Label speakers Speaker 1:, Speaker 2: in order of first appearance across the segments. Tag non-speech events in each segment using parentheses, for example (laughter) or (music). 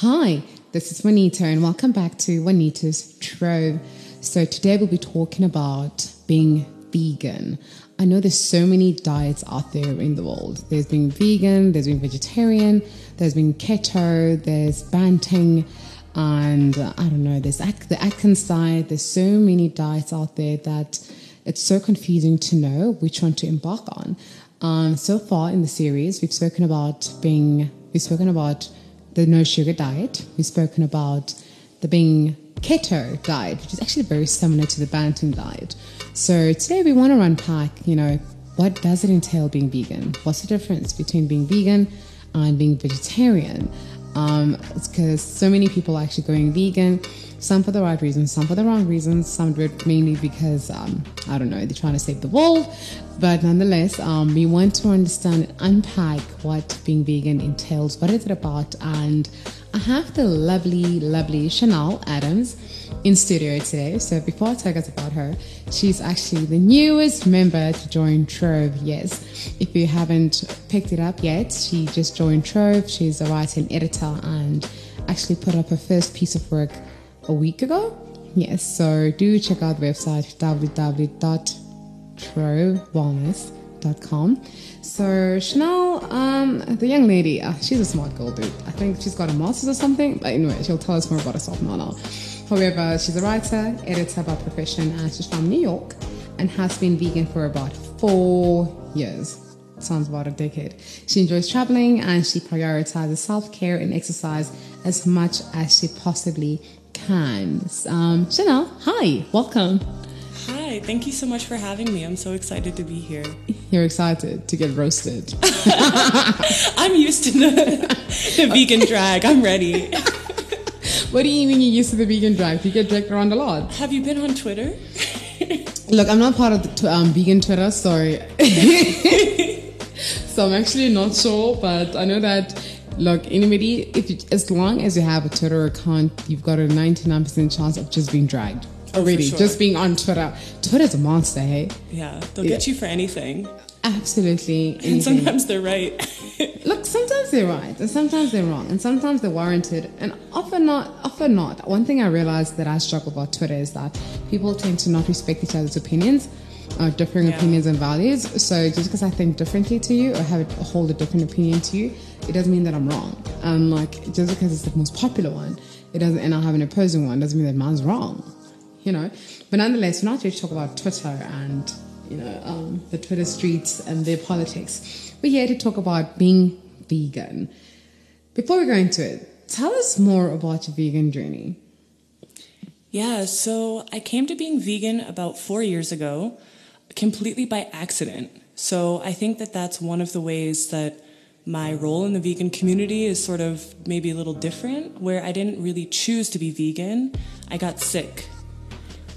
Speaker 1: Hi, this is Juanita, and welcome back to Juanita's Trove. So, today we'll be talking about being vegan. I know there's so many diets out there in the world. There's being vegan, there's being vegetarian, there's being keto, there's Banting, and I don't know, there's the Atkins diet. There's so many diets out there that it's so confusing to know which one to embark on. Um, so far in the series, we've spoken about being, we've spoken about the no sugar diet. We've spoken about the being keto diet, which is actually very similar to the Banting diet. So today we want to unpack, you know, what does it entail being vegan? What's the difference between being vegan and being vegetarian? Um, it's because so many people are actually going vegan, some for the right reasons, some for the wrong reasons, some do it mainly because, um, I don't know, they're trying to save the world. But nonetheless, um, we want to understand and unpack what being vegan entails, what is it about, and I have the lovely, lovely Chanel Adams in studio today. So before I tell us about her, she's actually the newest member to join Trove. Yes, if you haven't picked it up yet, she just joined Trove. She's a writer and editor and actually put up her first piece of work a week ago. Yes, so do check out the website www.trovewellness.com. So Chanel, um, the young lady, uh, she's a smart girl, dude. I think she's got a master's or something. But anyway, she'll tell us more about herself now. now. However, she's a writer, editor by profession, and she's from New York and has been vegan for about four years. Sounds about a decade. She enjoys traveling and she prioritizes self care and exercise as much as she possibly can. Um, Chanel, hi, welcome.
Speaker 2: Hi, thank you so much for having me. I'm so excited to be here.
Speaker 1: You're excited to get roasted. (laughs)
Speaker 2: I'm used to the, the vegan drag. I'm ready.
Speaker 1: what do you mean you're used to the vegan drag? You get dragged around a lot.
Speaker 2: Have you been on Twitter?
Speaker 1: Look, I'm not part of the um, vegan Twitter, sorry. (laughs) (laughs) so I'm actually not sure, but I know that look, anybody, if you, as long as you have a Twitter account, you've got a 99% chance of just being dragged oh, already. Sure. Just being on Twitter. Twitter's a monster, hey?
Speaker 2: Yeah, they'll yeah. get you for anything.
Speaker 1: Absolutely. (laughs)
Speaker 2: Anything. And sometimes they're right. (laughs)
Speaker 1: Look, sometimes they're right, and sometimes they're wrong, and sometimes they're warranted, and often not. Often not. One thing I realized that I struggle about Twitter is that people tend to not respect each other's opinions, uh, differing yeah. opinions and values. So just because I think differently to you or have a, hold a different opinion to you, it doesn't mean that I'm wrong. And like just because it's the most popular one, it doesn't, and I have an opposing one, doesn't mean that mine's wrong. You know. But nonetheless, we're not here to talk about Twitter and you know, um, the Twitter streets and their politics. We're here to talk about being vegan. Before we go into it, tell us more about your vegan journey.
Speaker 2: Yeah, so I came to being vegan about four years ago, completely by accident. So I think that that's one of the ways that my role in the vegan community is sort of maybe a little different, where I didn't really choose to be vegan. I got sick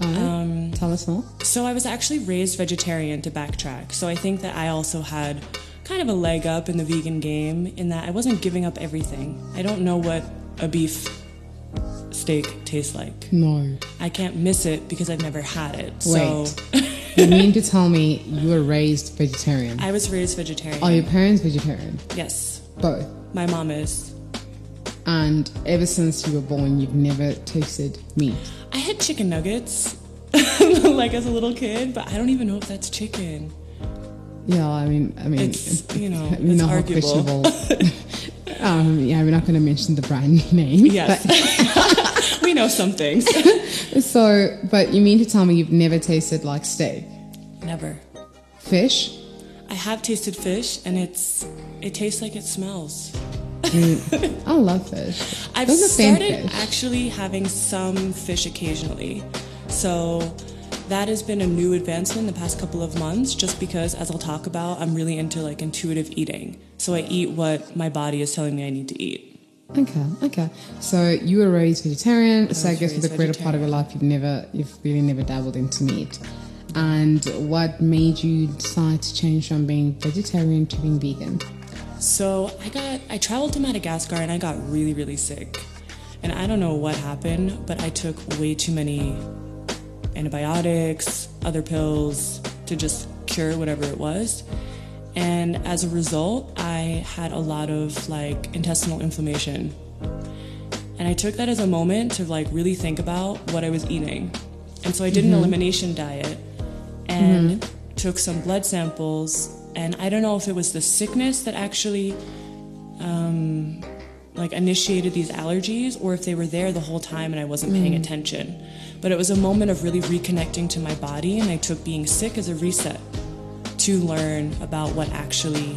Speaker 1: um, Tell us more.
Speaker 2: So I was actually raised vegetarian to backtrack. So I think that I also had kind of a leg up in the vegan game in that I wasn't giving up everything. I don't know what a beef steak tastes like.
Speaker 1: No.
Speaker 2: I can't miss it because I've never had it.
Speaker 1: Wait. So (laughs) you mean to tell me you were raised vegetarian?
Speaker 2: I was raised vegetarian.
Speaker 1: Are your parents vegetarian?
Speaker 2: Yes.
Speaker 1: Both.
Speaker 2: My mom is.
Speaker 1: And ever since you were born, you've never tasted meat.
Speaker 2: I had chicken nuggets, (laughs) like as a little kid, but I don't even know if that's chicken.
Speaker 1: Yeah, I mean, I mean,
Speaker 2: it's, you know, (laughs) we know
Speaker 1: how questionable. (laughs) um, yeah, we're not going to mention the brand (laughs) name.
Speaker 2: Yes, (laughs) we know some things. (laughs)
Speaker 1: so, but you mean to tell me you've never tasted like steak?
Speaker 2: Never.
Speaker 1: Fish?
Speaker 2: I have tasted fish, and it's it tastes like it smells.
Speaker 1: Mm, I love fish.
Speaker 2: I've started fish. actually having some fish occasionally. So that has been a new advancement in the past couple of months just because as I'll talk about, I'm really into like intuitive eating. So I eat what my body is telling me I need to eat.
Speaker 1: Okay, okay. So you were raised vegetarian, I so I guess for the greater part of your life you've never you've really never dabbled into meat. And what made you decide to change from being vegetarian to being vegan?
Speaker 2: So I got I traveled to Madagascar and I got really really sick. And I don't know what happened, but I took way too many antibiotics, other pills to just cure whatever it was. And as a result, I had a lot of like intestinal inflammation. And I took that as a moment to like really think about what I was eating. And so I did an mm-hmm. elimination diet and mm-hmm. took some blood samples. And I don't know if it was the sickness that actually um, like initiated these allergies or if they were there the whole time and I wasn't paying mm. attention. But it was a moment of really reconnecting to my body, and I took being sick as a reset to learn about what actually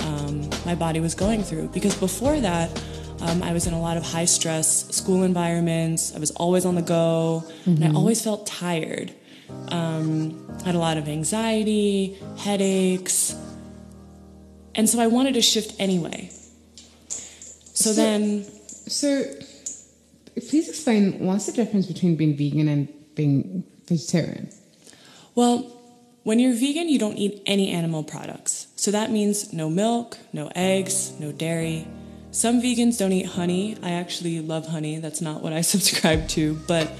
Speaker 2: um, my body was going through. Because before that, um, I was in a lot of high stress school environments. I was always on the go, and I always felt tired. Um, had a lot of anxiety, headaches, and so I wanted to shift anyway. So,
Speaker 1: So-
Speaker 2: then,
Speaker 1: So, please explain what's the difference between being vegan and being vegetarian?
Speaker 2: well, when you're vegan, you don't eat any animal products. So that means no milk, no eggs, no dairy. Some vegans don't eat honey. I actually love honey. That's not what I (laughs) subscribe to. But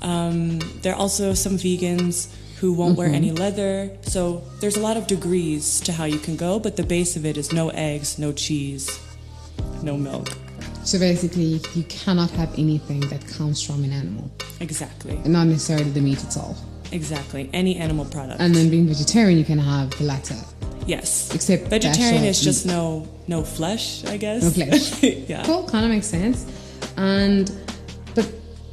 Speaker 2: um, there are also some vegans who won't wear any leather. So there's a lot of degrees to how you can go, but the base of it is no eggs, no cheese, no milk.
Speaker 1: So basically, you cannot have anything that comes from an animal,
Speaker 2: Exactly.
Speaker 1: and not necessarily the meat itself.
Speaker 2: Exactly. Any animal product.
Speaker 1: And then being vegetarian, you can have the latter.
Speaker 2: yes.
Speaker 1: Except
Speaker 2: vegetarian is just no no flesh, I guess.
Speaker 1: No flesh. (laughs)
Speaker 2: yeah.
Speaker 1: Cool, kind of makes sense. And but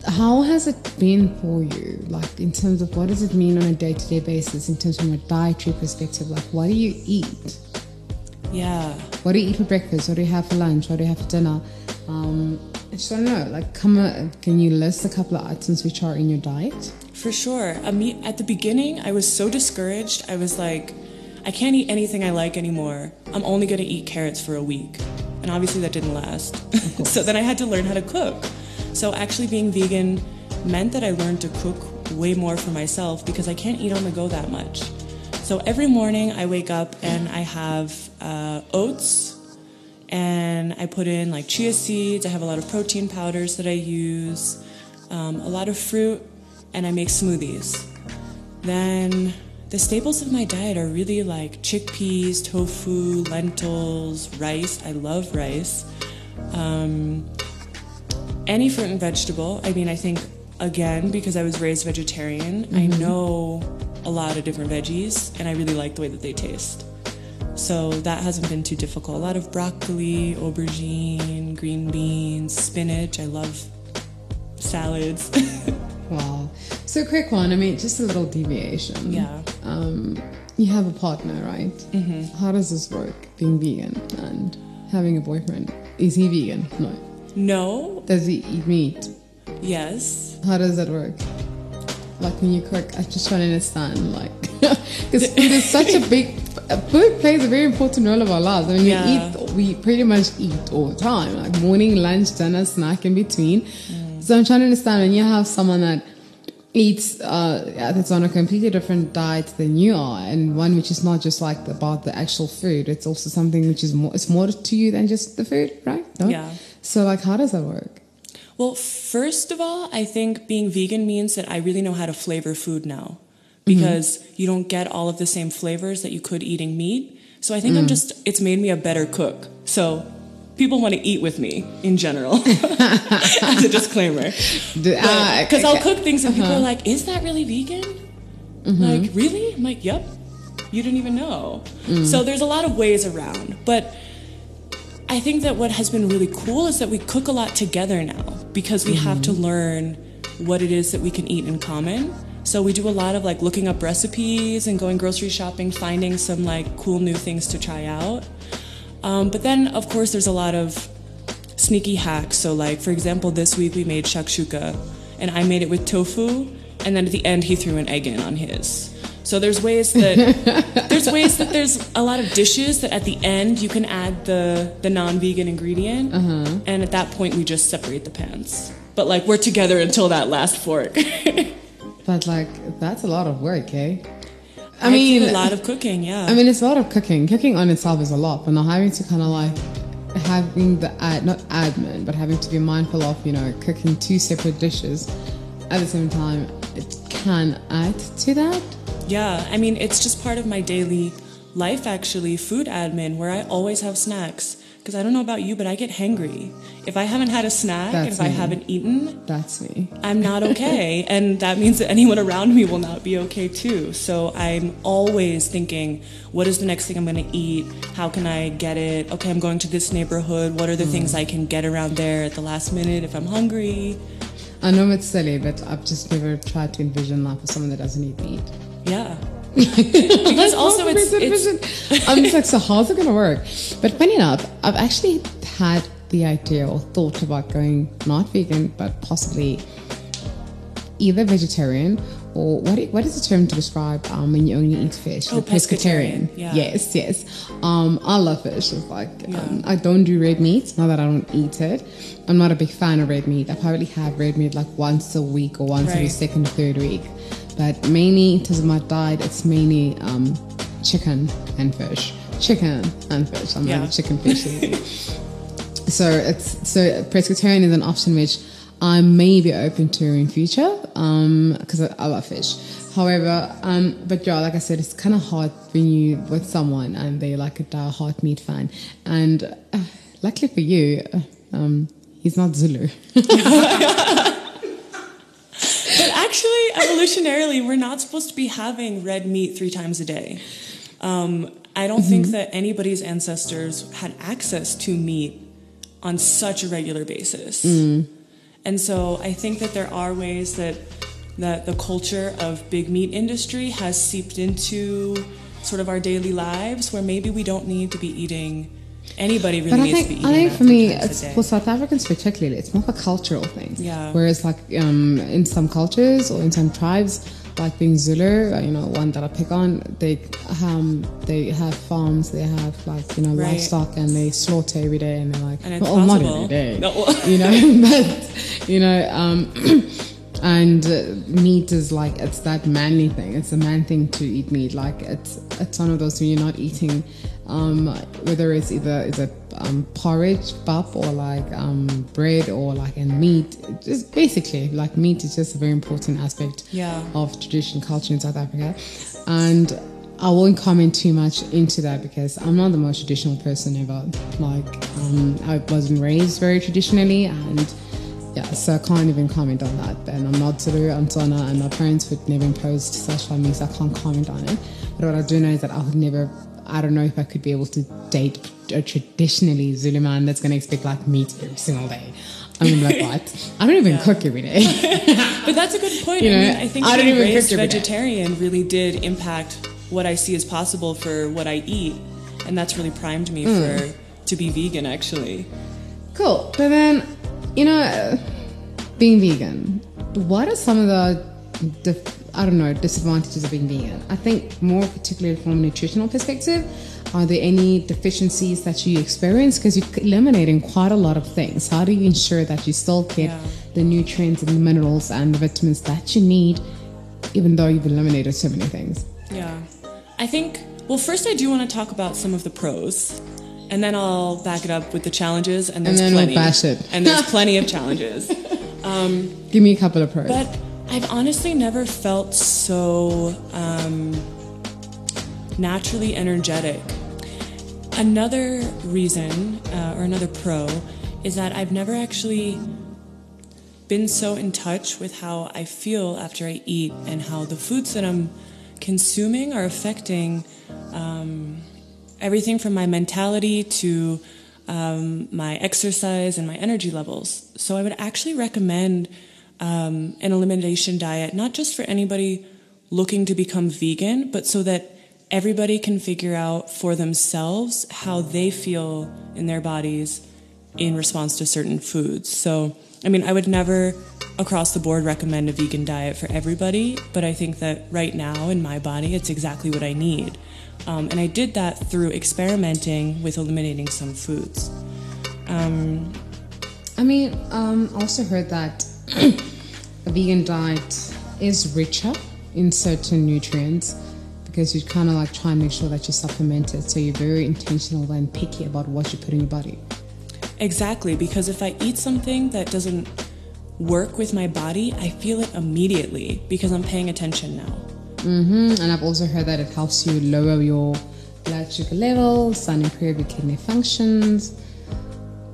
Speaker 1: how has it been for you? Like in terms of what does it mean on a day to day basis? In terms from a dietary perspective, like what do you eat?
Speaker 2: Yeah.
Speaker 1: What do you eat for breakfast? What do you have for lunch? What do you have for dinner? Um, I just don't know. Like, come, can you list a couple of items which are in your diet?
Speaker 2: For sure. I mean, at the beginning, I was so discouraged. I was like, I can't eat anything I like anymore. I'm only going to eat carrots for a week. And obviously, that didn't last. (laughs) so then I had to learn how to cook. So actually, being vegan meant that I learned to cook way more for myself because I can't eat on the go that much. So every morning, I wake up and I have uh, oats and I put in like chia seeds. I have a lot of protein powders that I use, um, a lot of fruit, and I make smoothies. Then the staples of my diet are really like chickpeas, tofu, lentils, rice. I love rice. Um, any fruit and vegetable. I mean, I think again because I was raised vegetarian, I know a lot of different veggies, and I really like the way that they taste. So that hasn't been too difficult. A lot of broccoli, aubergine, green beans, spinach. I love salads. (laughs)
Speaker 1: Wow. So, quick one. I mean, just a little deviation.
Speaker 2: yeah.
Speaker 1: Um, you have a partner, right? Mm-hmm. How does this work, being vegan and having a boyfriend? Is he vegan? No.
Speaker 2: No.
Speaker 1: Does he eat meat?
Speaker 2: Yes.
Speaker 1: How does that work? Like when you cook, I just trying to understand, like, because food is such a big, food plays a very important role of our lives. I mean,
Speaker 2: Yeah.
Speaker 1: we eat, we pretty much eat all the time, like morning, lunch, dinner, snack in between. So I'm trying to understand when you have someone that eats, uh, yeah, that's on a completely different diet than you are, and one which is not just like about the actual food. It's also something which is more, it's more to you than just the food, right? No?
Speaker 2: Yeah.
Speaker 1: So like, how does that work?
Speaker 2: Well, first of all, I think being vegan means that I really know how to flavor food now because you don't get all of the same flavors that you could eating meat. So I think I'm mm. just, it's made me a better cook. So people want to eat with me in general, (laughs) as a disclaimer. (laughs) Because uh,
Speaker 1: I'll
Speaker 2: cook things and people are uh-huh. like, is that really vegan? Mm-hmm. Like, really? I'm like, yep. You didn't even know. Mm. So there's a lot of ways around. But I think that what has been really cool is that we cook a lot together now because we have to learn what it is that we can eat in common. So we do a lot of like looking up recipes and going grocery shopping, finding some like cool new things to try out. Um, but then, of course, there's a lot of sneaky hacks. So, like for example, this week we made shakshuka, and I made it with tofu, and then at the end he threw an egg in on his. So there's ways that (laughs) there's ways that there's a lot of dishes that at the end you can add the the non-vegan ingredient, and at that point we just separate the pans. But like we're together until that last fork. (laughs)
Speaker 1: But like that's a lot of work, eh? I,
Speaker 2: I
Speaker 1: mean,
Speaker 2: a lot of cooking, yeah.
Speaker 1: I mean, it's a lot of cooking. Cooking on itself is a lot, but now having to kind of like having the ad, not admin, but having to be mindful of you know cooking two separate dishes at the same time, it can add to that.
Speaker 2: Yeah, I mean, it's just part of my daily life actually, food admin, where I always have snacks. because I don't know about you, but I get hangry. If I haven't had a snack,
Speaker 1: That's
Speaker 2: if I haven't eaten,
Speaker 1: That's me.
Speaker 2: I'm not okay. (laughs) and that means that anyone around me will not be okay too. So I'm always thinking, what is the next thing I'm going to eat? How can I get it? Okay, I'm going to this neighborhood. What are the things mm. I can get around there at the last minute if I'm hungry?
Speaker 1: I know it's silly, but I've just never tried to envision life for someone that doesn't eat meat.
Speaker 2: Yeah. (laughs) because also it's, it's
Speaker 1: I'm just like, so how's it gonna work? But funny enough, I've actually had the idea or thought about going not vegan, but possibly either vegetarian or what? What is the term to describe um, when you only eat fish?
Speaker 2: Oh,
Speaker 1: pescatarian.
Speaker 2: pescatarian, yeah.
Speaker 1: Yes, yes. Um, I love fish. It's like um, I don't do red meat. Not that I don't eat it. I'm not a big fan of red meat. I probably have red meat like once a week or once every second or third week. But mainly in terms of my diet, it's mainly um, chicken and fish. Chicken and fish. I'm
Speaker 2: Yeah.
Speaker 1: chicken fish. (laughs) so it's so pescatarian is an option which I may be open to in future because I, I love fish. However, um, but yeah, like I said, it's kind of hard when you with someone and they're like a die-hard meat fan. And uh, luckily for you, uh, um, he's not Zulu. (laughs) (laughs)
Speaker 2: Evolutionarily, we're not supposed to be having red meat three times a day. Um, I don't think that anybody's ancestors had access to meat on such a regular basis. And so I think that there are ways that that the culture of big meat industry has seeped into sort of our daily lives where maybe we don't need to be eating anybody really
Speaker 1: But I
Speaker 2: needs to be
Speaker 1: think I think for me, it's for South Africans particularly, it's more of a cultural thing.
Speaker 2: Yeah.
Speaker 1: Whereas like um, in some cultures or in some tribes, like being Zulu, uh, you know, one that I pick on, they um they have farms, they have like you know
Speaker 2: Right.
Speaker 1: livestock, and they slaughter every day, and they're like,
Speaker 2: And it's
Speaker 1: well, not every day,
Speaker 2: No.
Speaker 1: you know, (laughs) but you know. Um, (clears throat) And uh, meat is like it's that manly thing. It's a man thing to eat meat. Like it's it's one of those when you're not eating, um, whether it's either it's a um, porridge, pap, or like um, bread, or like in meat. Just basically like meat is just a very important aspect
Speaker 2: Yeah.
Speaker 1: of tradition culture in South Africa, and I won't comment too much into that because I'm not the most traditional person ever. Like um, I wasn't raised very traditionally, and yeah, so I can't even comment on that. And I'm not Zulu, I'm Tswana, and my parents would never impose such on me, so I can't comment on it. But what I do know is that I would never. I don't know if I could be able to date a traditionally Zulu man that's going to expect like meat every single day. I'm like, what? I don't even cook every day. (laughs)
Speaker 2: But that's a good point. (laughs)
Speaker 1: You
Speaker 2: I
Speaker 1: know,
Speaker 2: mean, I think
Speaker 1: I don't
Speaker 2: being
Speaker 1: even
Speaker 2: raised
Speaker 1: cook every day.
Speaker 2: vegetarian really did impact what I see as possible for what I eat, and that's really primed me
Speaker 1: Hmm.
Speaker 2: for to be vegan. Actually,
Speaker 1: Cool. But then, you know, being vegan, what are some of the, I don't know, disadvantages of being vegan? I think more particularly from a nutritional perspective, are there any deficiencies that you experience? Because you're eliminating quite a lot of things. How do you ensure that you still get
Speaker 2: Yeah.
Speaker 1: the nutrients and the minerals and the vitamins that you need, even though you've eliminated so many things?
Speaker 2: yeah, I think. Well, first I do want to talk about some of the pros, and then I'll back it up with the challenges. And there's
Speaker 1: then we'll
Speaker 2: plenty.
Speaker 1: bash it.
Speaker 2: And there's plenty of (laughs) challenges. (laughs)
Speaker 1: Um, Give me a couple of pros.
Speaker 2: But I've honestly never felt so um, naturally energetic. Another reason, uh, or another pro, is that I've never actually been so in touch with how I feel after I eat and how the foods that I'm consuming are affecting um, everything from my mentality to um, my exercise and my energy levels. So I would actually recommend um, an elimination diet, not just for anybody looking to become vegan, but so that everybody can figure out for themselves how they feel in their bodies in response to certain foods. So, I mean, I would never across the board recommend a vegan diet for everybody, but I think that right now in my body, it's exactly what I need. Um, and I did that through experimenting with eliminating some foods.
Speaker 1: I mean, um, also heard that a vegan diet is richer in certain nutrients because you kind of like try and make sure that you supplement it. So you're very intentional and picky about what you put in your body.
Speaker 2: Exactly, because if I eat something that doesn't work with my body, I feel it immediately because I'm paying attention now.
Speaker 1: Mm, and I've also heard that it helps you lower your blood sugar levels and improve your kidney functions.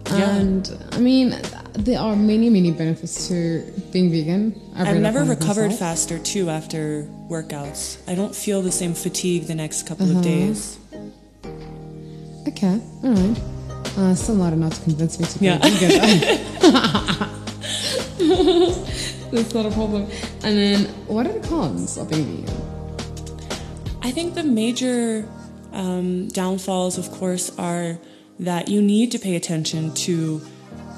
Speaker 2: Yeah.
Speaker 1: And I mean, there are many, many benefits to being vegan.
Speaker 2: I've
Speaker 1: up
Speaker 2: never recovered
Speaker 1: myself.
Speaker 2: faster too after workouts. I don't feel the same fatigue the next couple
Speaker 1: Uh-huh.
Speaker 2: of days.
Speaker 1: Okay, all right. Uh, still not enough to convince me to go
Speaker 2: Yeah.
Speaker 1: vegan. (laughs) (laughs) That's not a problem. And then, what are the cons of being vegan?
Speaker 2: I think the major um, downfalls, of course, are that you need to pay attention to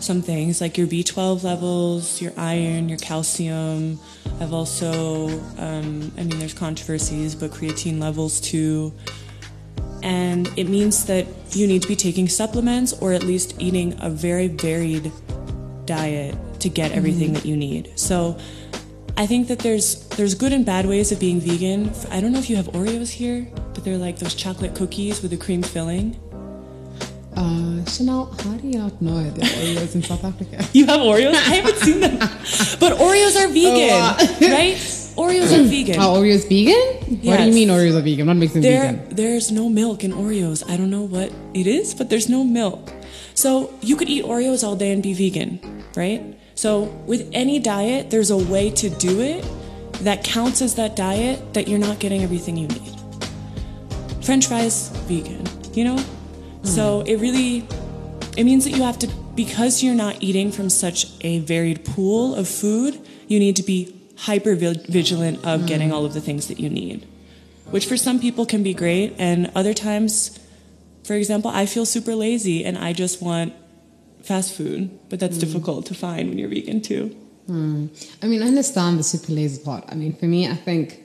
Speaker 2: some things like your B12 levels, your iron, your calcium. I've also, um, I mean, there's controversies, but creatine levels too. And it means that you need to be taking supplements or at least eating a very varied diet to get everything that you need. So I think that there's there's good and bad ways of being vegan. I don't know if you have Oreos here, but they're like those chocolate cookies with a cream filling.
Speaker 1: Uh, Chanel, how do you not know there are Oreos in South Africa? (laughs)
Speaker 2: You have Oreos? I haven't seen them. (laughs) But Oreos are vegan,
Speaker 1: wow. (laughs)
Speaker 2: right? Oreos are vegan.
Speaker 1: Are Oreos vegan? What do you mean Oreos are vegan? What makes them
Speaker 2: There,
Speaker 1: vegan?
Speaker 2: there's no milk in Oreos. I don't know what it is, but there's no milk. So you could eat Oreos all day and be vegan, right? So with any diet, there's a way to do it that counts as that diet that you're not getting everything you need. French fries, vegan, you know? So mm. it really it means that you have to because you're not eating from such a varied pool of food, you need to be hyper vigilant of mm. getting all of the things that you need. Which for some people can be great and other times for example, I feel super lazy and I just want fast food, but that's mm. difficult to find when you're vegan too.
Speaker 1: I mean, I understand the super lazy part. I mean, for me, I think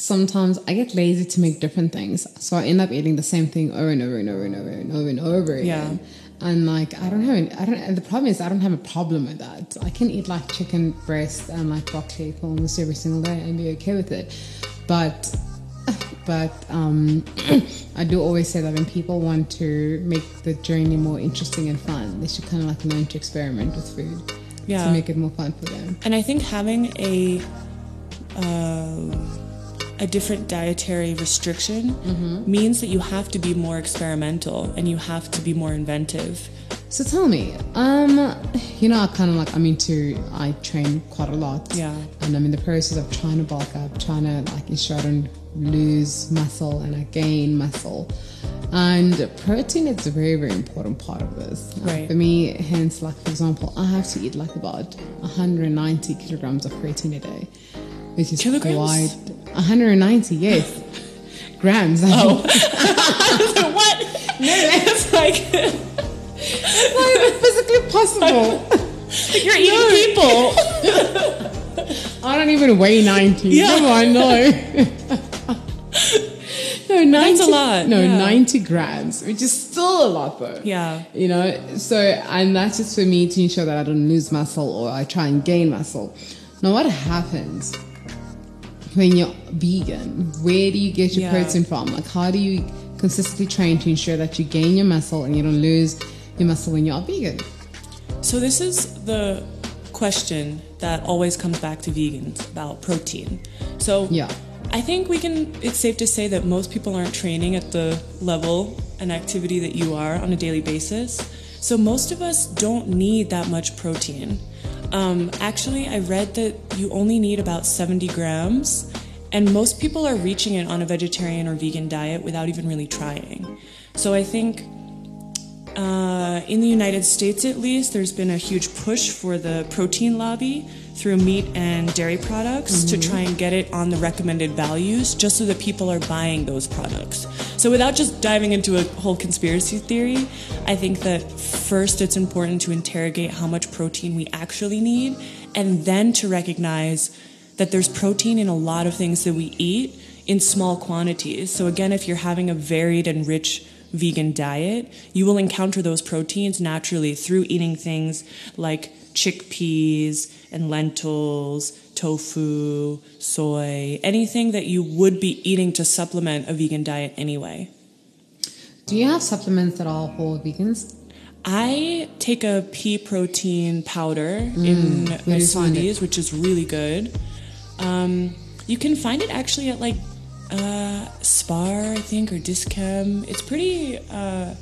Speaker 1: sometimes I get lazy to make different things. So I end up eating the same thing over and over and over and over and over and over again. And like, I don't have, I don't, the problem is I don't have a problem with that. I can eat like chicken breast and like broccoli for almost every single day and be okay with it. But, but um, (clears throat) I do always say that when people want to make the journey more interesting and fun, they should kind of like learn to experiment with food
Speaker 2: Yeah.
Speaker 1: to make it more fun for them.
Speaker 2: And I think having a uh, a different dietary restriction means that you have to be more experimental and you have to be more inventive.
Speaker 1: So tell me, um, you know, I kind of like I'm into I train quite a lot.
Speaker 2: Yeah.
Speaker 1: And I'm in the process of trying to bulk up, trying to like ensure I don't lose muscle and I gain muscle. And protein is a very, very important part of this. Uh, for me, hence, like for example, I have to eat like about 190 kilograms of protein a day, which is
Speaker 2: Kilograms?
Speaker 1: quite 190. Yes, grams.
Speaker 2: Oh. (laughs) what? No, it's like
Speaker 1: How is it physically possible? (laughs)
Speaker 2: you're eating people. (laughs)
Speaker 1: I don't even weigh 90.
Speaker 2: Yeah.
Speaker 1: Come on, no. no, 90.
Speaker 2: a lot,
Speaker 1: No,
Speaker 2: yeah.
Speaker 1: 90 grams, which is still a lot though.
Speaker 2: Yeah.
Speaker 1: You know, so, and that's just for me to ensure that I don't lose muscle or I try and gain muscle. Now, what happens when you're vegan? Where do you get your
Speaker 2: Yeah.
Speaker 1: protein from? Like, how do you consistently train to ensure that you gain your muscle and you don't lose your muscle when you're vegan?
Speaker 2: So this is the question that always comes back to vegans about protein. So
Speaker 1: Yeah.
Speaker 2: I think we can it's safe to say that most people aren't training at the level and activity that you are on a daily basis. So most of us don't need that much protein. Um, actually, I read that you only need about 70 grams, and most people are reaching it on a vegetarian or vegan diet without even really trying. So I think uh, in the United States, at least, there's been a huge push for the protein lobby through meat and dairy products to mm-hmm. try and get it on the recommended values just so that people are buying those products. So, without just diving into a whole conspiracy theory, I think that first it's important to interrogate how much protein we actually need and then to recognize that there's protein in a lot of things that we eat in small quantities. So, again, if you're having a varied and rich vegan diet, you will encounter those proteins naturally through eating things like chickpeas and lentils, tofu, soy, anything that you would be eating to supplement a vegan diet anyway.
Speaker 1: Do you have supplements that all for vegans?
Speaker 2: I take a pea protein powder in
Speaker 1: Mm, where
Speaker 2: my
Speaker 1: do you find it?
Speaker 2: smoothies, which is really good. Um, you can find it actually at like uh, Spar, I think, or Dis-Chem. It's pretty. Uh,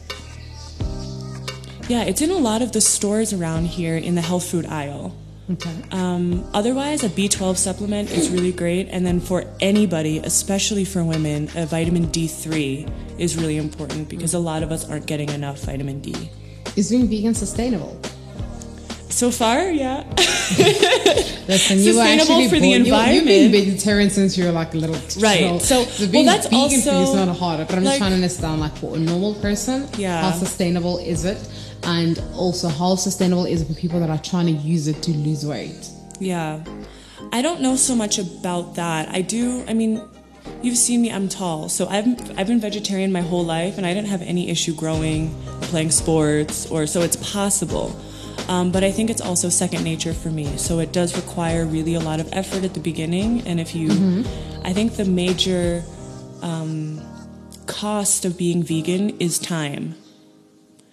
Speaker 2: Yeah, it's in a lot of the stores around here in the health food aisle.
Speaker 1: Okay.
Speaker 2: Um, otherwise, a B12 supplement is really great. And then for anybody, especially for women, a vitamin D3 is really important because a lot of us aren't getting enough vitamin D.
Speaker 1: Is being vegan sustainable?
Speaker 2: So far, yeah. (laughs)
Speaker 1: Listen, you were
Speaker 2: Sustainable
Speaker 1: actually
Speaker 2: for the
Speaker 1: born, you- You've been vegetarian since you were like a little
Speaker 2: Right.
Speaker 1: child.
Speaker 2: So, well,
Speaker 1: being
Speaker 2: that's
Speaker 1: vegan food is
Speaker 2: also,
Speaker 1: not harder, but I'm just trying to understand like for a normal person,
Speaker 2: Yeah.
Speaker 1: how sustainable is it, and also how sustainable is it for people that are trying to use it to lose weight?
Speaker 2: Yeah. I don't know so much about that. I do, I mean, you've seen me, I'm tall. So I've, I've been vegetarian my whole life and I didn't have any issue growing, playing sports, or so it's possible. Um, but I think it's also second nature for me. So it does require really a lot of effort at the beginning. And if you, I think the major um, cost of being vegan is time.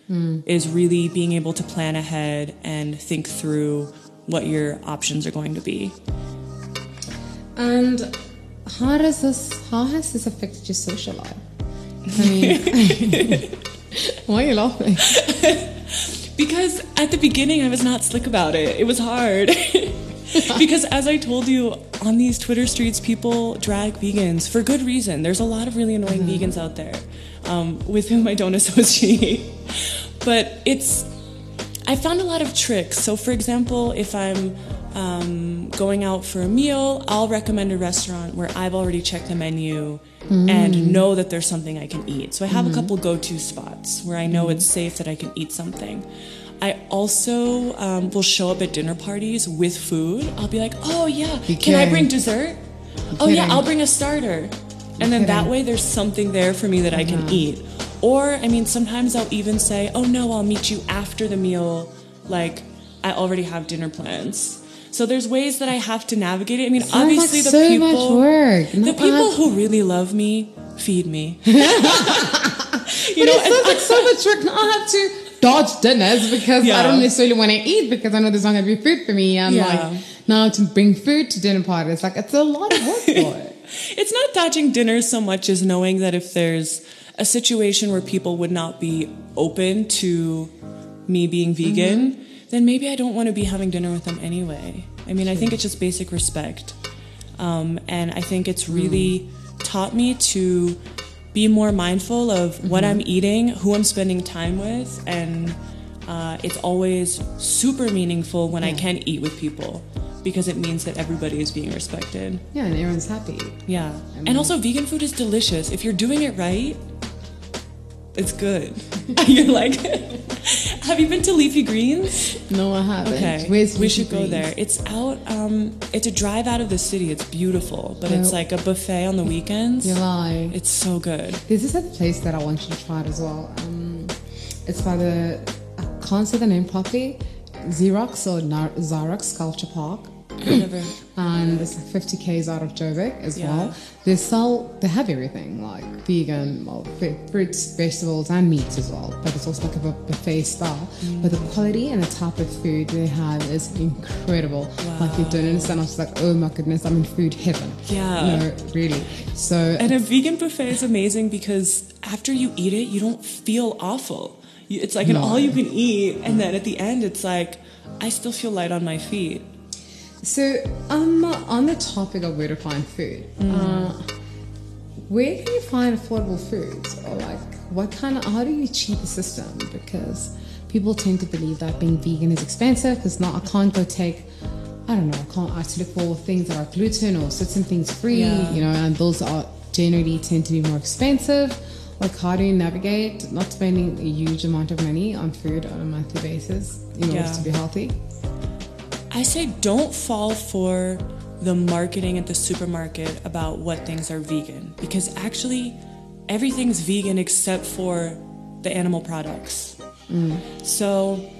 Speaker 2: Is really being able to plan ahead and think through what your options are going to be.
Speaker 1: And how does this? How has this affected your social life? I mean, (laughs) why are you laughing? (laughs)
Speaker 2: Because at the beginning, I was not slick about it. It was hard. (laughs) because as I told you, on these Twitter streets, people drag vegans for good reason. There's a lot of really annoying vegans out there um, with whom I don't associate. But it's, I found a lot of tricks. So, for example, if I'm um, going out for a meal, I'll recommend a restaurant where I've already checked the menu and know that there's something I can eat. So I have a couple go to spots where I know it's safe that I can eat something. I also um, will show up at dinner parties with food. I'll be like, oh yeah,
Speaker 1: You're
Speaker 2: can I bring dessert? Oh yeah. I'll bring a starter. And then that way there's something there for me that I can eat. Or, I mean, sometimes I'll even say, oh no, I'll meet you after the meal. Like, I already have dinner plans. So there's ways that I have to navigate it. I mean,
Speaker 1: Sounds like
Speaker 2: obviously the
Speaker 1: so
Speaker 2: people,
Speaker 1: much work.
Speaker 2: the people who really love me feed me. (laughs) (laughs) you
Speaker 1: But
Speaker 2: know,
Speaker 1: it sounds like so much work. Now I have to dodge dinners because I don't necessarily want to eat because I know there's not going to be food for me. And
Speaker 2: Yeah.
Speaker 1: like now to bring food to dinner parties, like it's a lot of work for (laughs) it.
Speaker 2: it's not dodging dinner so much as knowing that if there's a situation where people would not be open to me being vegan, then maybe I don't want to be having dinner with them anyway. I mean, I think it's just basic respect. Um, and I think it's really taught me to be more mindful of what I'm eating, who I'm spending time with, and uh, it's always super meaningful when I can eat with people because it means that everybody is being respected.
Speaker 1: Yeah, and everyone's happy.
Speaker 2: Yeah. And also, vegan food is delicious. If you're doing it right, it's good. (laughs) (laughs) you're like, (laughs) have you been to Leafy Greens?
Speaker 1: No, I haven't.
Speaker 2: Okay.
Speaker 1: Where's
Speaker 2: we
Speaker 1: Leafy
Speaker 2: should go there. It's out, um, it's a drive out of the city. It's beautiful, but it's like a buffet on the weekends.
Speaker 1: You lie.
Speaker 2: It's so good.
Speaker 1: There's this other place that I want you to try it as well. Um, it's by the, I can't say the name properly, Nirox or Nar- Nirox Sculpture Park. (coughs) And it's like 50 Ks out of Joburg as
Speaker 2: Yeah.
Speaker 1: well. They sell, they have everything like vegan, well, fruits, vegetables, and meats as well. But it's also like a buffet style. Mm. But the quality and the type of food they have is incredible. Like you don't understand. I was like, oh my goodness, I'm in food heaven.
Speaker 2: Yeah.
Speaker 1: No, really. So
Speaker 2: And a vegan buffet is amazing because after you eat it, you don't feel awful. It's like an
Speaker 1: No.
Speaker 2: all you can eat, and then at the end, it's like, I still feel light on my feet.
Speaker 1: So, um, on the topic of where to find food, uh, where can you find affordable foods? Or like, what kind of, how do you cheat the system? Because people tend to believe that being vegan is expensive because now I can't go take, I don't know, I can't I have to look for things that are gluten or certain things free,
Speaker 2: Yeah.
Speaker 1: you know, and those are generally tend to be more expensive. Like, how do you navigate not spending a huge amount of money on food on a monthly basis in order
Speaker 2: Yeah.
Speaker 1: to be healthy?
Speaker 2: I say don't fall for the marketing at the supermarket about what things are vegan because actually everything's vegan except for the animal products. So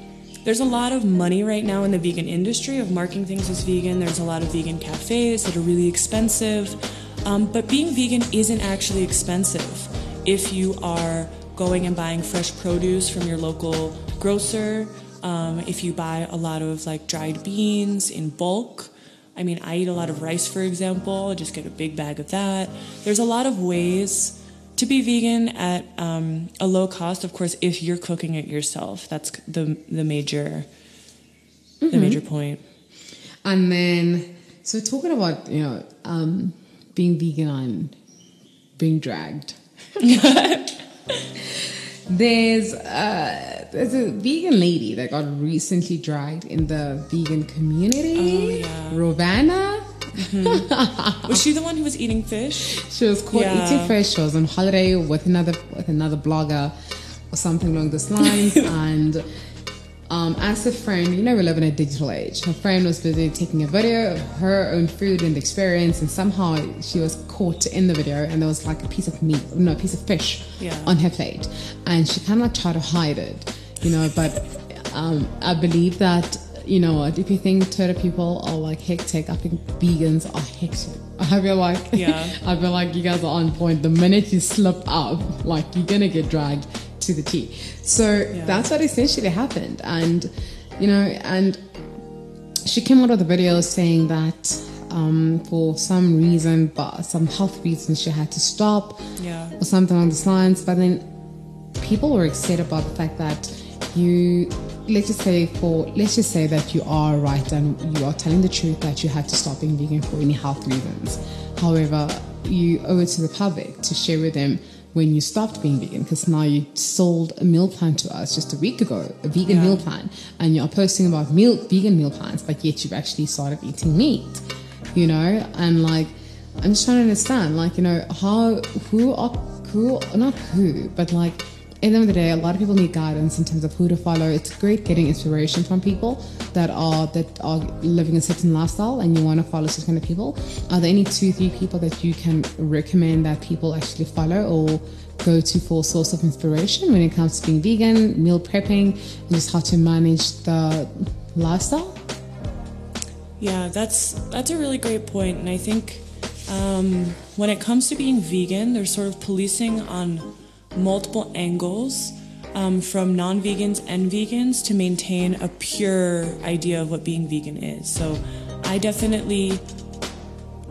Speaker 2: there's a lot of money right now in the vegan industry of marking things as vegan. There's a lot of vegan cafes that are really expensive. Um, but being vegan isn't actually expensive if you are going and buying fresh produce from your local grocer. Um, if you buy a lot of like dried beans in bulk. I mean, I eat a lot of rice, for example. I just get a big bag of that. There's a lot of ways to be vegan at um, a low cost, of course, if you're cooking it yourself. That's the the major mm-hmm. the major point.
Speaker 1: And then, so talking about you know um, being vegan and being dragged. (laughs) (laughs) there's uh, there's a vegan lady that got recently dragged in the vegan community. Oh, yeah. Rovana.
Speaker 2: Mm-hmm. was she the one who was eating fish?
Speaker 1: She was caught yeah. eating fish. She was on holiday with another with another blogger or something along those lines, (laughs) and um, as a friend, you know, we live in a digital age. Her friend was busy taking a video of her own food and experience, and somehow she was caught in the video, and there was like a piece of meat, no, a piece of fish yeah. on her plate, and she kind of like tried to hide it, you know. But um, I believe that you know what? If you think Twitter people are like hectic, I think vegans are hectic. (laughs) I feel like, yeah, (laughs) I feel like you guys are on point. The minute you slip up, like you're gonna get dragged to the T. So yeah. that's what essentially happened, and you know, and she came out of the video saying that um, for some reason, but some health reasons, she had to stop,
Speaker 2: yeah,
Speaker 1: or something along the lines. But then people were excited about the fact that you let's just say for let's just say that you are right and you are telling the truth that you had to stop being vegan for any health reasons. However, you owe it to the public to share with them when you stopped being vegan because now you sold a meal plan to us just a week ago, a vegan yeah. meal plan, and you're posting about meal vegan meal plans, but yet you've actually started eating meat, you know, and like I'm just trying to understand, like you know, how who are who not who, but like at the end of the day, a lot of people need guidance in terms of who to follow. It's great getting inspiration from people that are that are living a certain lifestyle and you want to follow certain kind of people. Are there any two, three people that you can recommend that people actually follow or go to for source of inspiration when it comes to being vegan, meal prepping, and just how to manage the lifestyle?
Speaker 2: Yeah, that's that's a really great point, and I think um, when it comes to being vegan, there's sort of policing on multiple angles um, from non vegans and vegans to maintain a pure idea of what being vegan is. So I definitely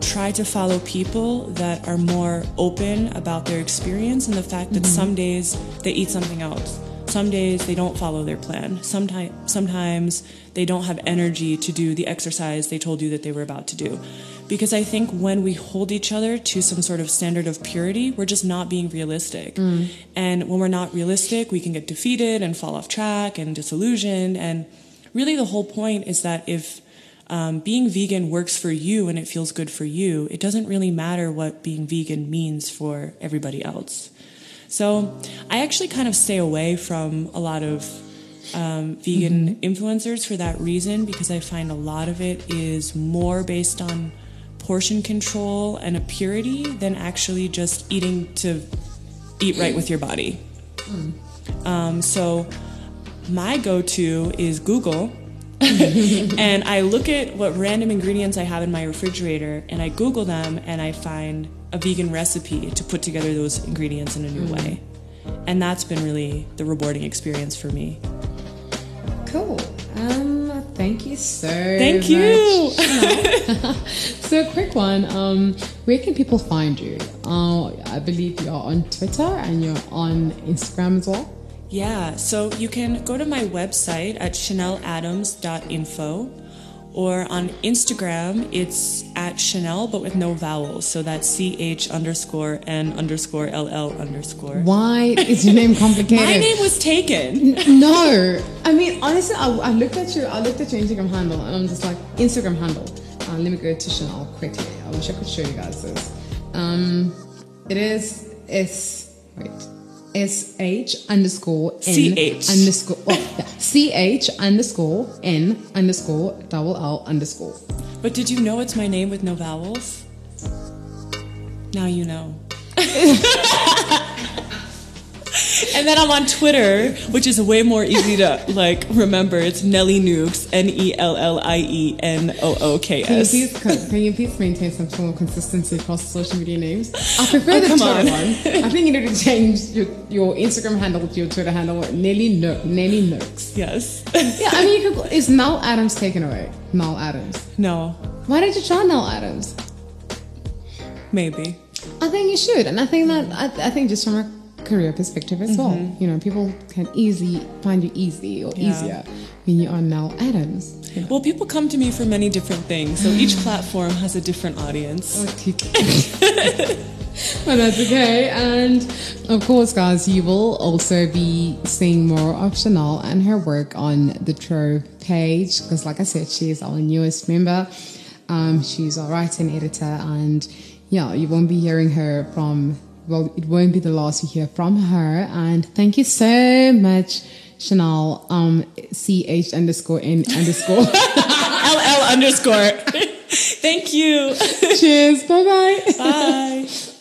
Speaker 2: try to follow people that are more open about their experience and the fact that mm-hmm. some days they eat something else. Some days they don't follow their plan. Sometimes, sometimes they don't have energy to do the exercise they told you that they were about to do. Because I think when we hold each other to some sort of standard of purity, we're just not being realistic. Mm. And when we're not realistic, we can get defeated and fall off track and disillusioned. And really, the whole point is that if um, being vegan works for you and it feels good for you, it doesn't really matter what being vegan means for everybody else. So I actually kind of stay away from a lot of um, vegan mm-hmm. influencers for that reason because I find a lot of it is more based on portion control and a purity than actually just eating to eat right with your body. Mm. Um, so my go-to is Google. (laughs) and I look at what random ingredients I have in my refrigerator and I Google them and I find a vegan recipe to put together those ingredients in a new mm. way. And that's been really the rewarding experience for me.
Speaker 1: Cool. Um, thank you so
Speaker 2: Thank you. (laughs) (laughs)
Speaker 1: so, a quick one. Um, where can people find you? Uh, I believe you're on Twitter and you're on Instagram as well.
Speaker 2: Yeah, so you can go to my website at chaneladams.info or on Instagram, it's at Chanel, but with no vowels. So that's C H underscore N underscore L L underscore.
Speaker 1: Why is your name complicated?
Speaker 2: My name was taken.
Speaker 1: N- no. I mean, honestly, I, I, looked at your I looked at your Instagram handle and I'm just like, Instagram handle. Uh, let me go to Chanel quickly. I wish I could show you guys this. Um, it is, it's, wait. S H underscore N
Speaker 2: C-H.
Speaker 1: underscore oh, yeah, C H underscore N underscore double L underscore.
Speaker 2: But did you know it's my name with no vowels? Now you know. (laughs) and then I'm on Twitter, which is way more easy to like remember. It's Nelly Nooks, N E L L I E N O O K S.
Speaker 1: Can you please maintain some form of consistency across social media names? I prefer oh, (laughs) the Twitter on. one. I think you need to change your, your Instagram handle to your Twitter handle, Nelly no- Nelly Nooks.
Speaker 2: Yes.
Speaker 1: yeah, I mean, you could, is Nell Adams taken away? Nell Adams.
Speaker 2: No.
Speaker 1: Why did you try Nell Adams?
Speaker 2: Maybe.
Speaker 1: I think think you should, and I think that I, I think just from a career perspective as well, you know, people can easily find you easy or
Speaker 2: Mm-hmm. Yeah.
Speaker 1: easier when you are Nell Adams. You know.
Speaker 2: Well, people come to me for many different things, so each platform has a different audience.
Speaker 1: but (laughs) that's okay. And of course, guys, you will also be seeing more of Chanel and her work on the Trove page because, like I said, she is our newest member. Um, she's our writer and editor, and yeah, you won't be hearing her from. Well, it won't be the last you hear from her. And thank you so much, Chanel. Um, ch underscore n underscore. (laughs) (laughs)
Speaker 2: LL underscore. (laughs) Thank you.
Speaker 1: Cheers. Bye bye.
Speaker 2: Bye.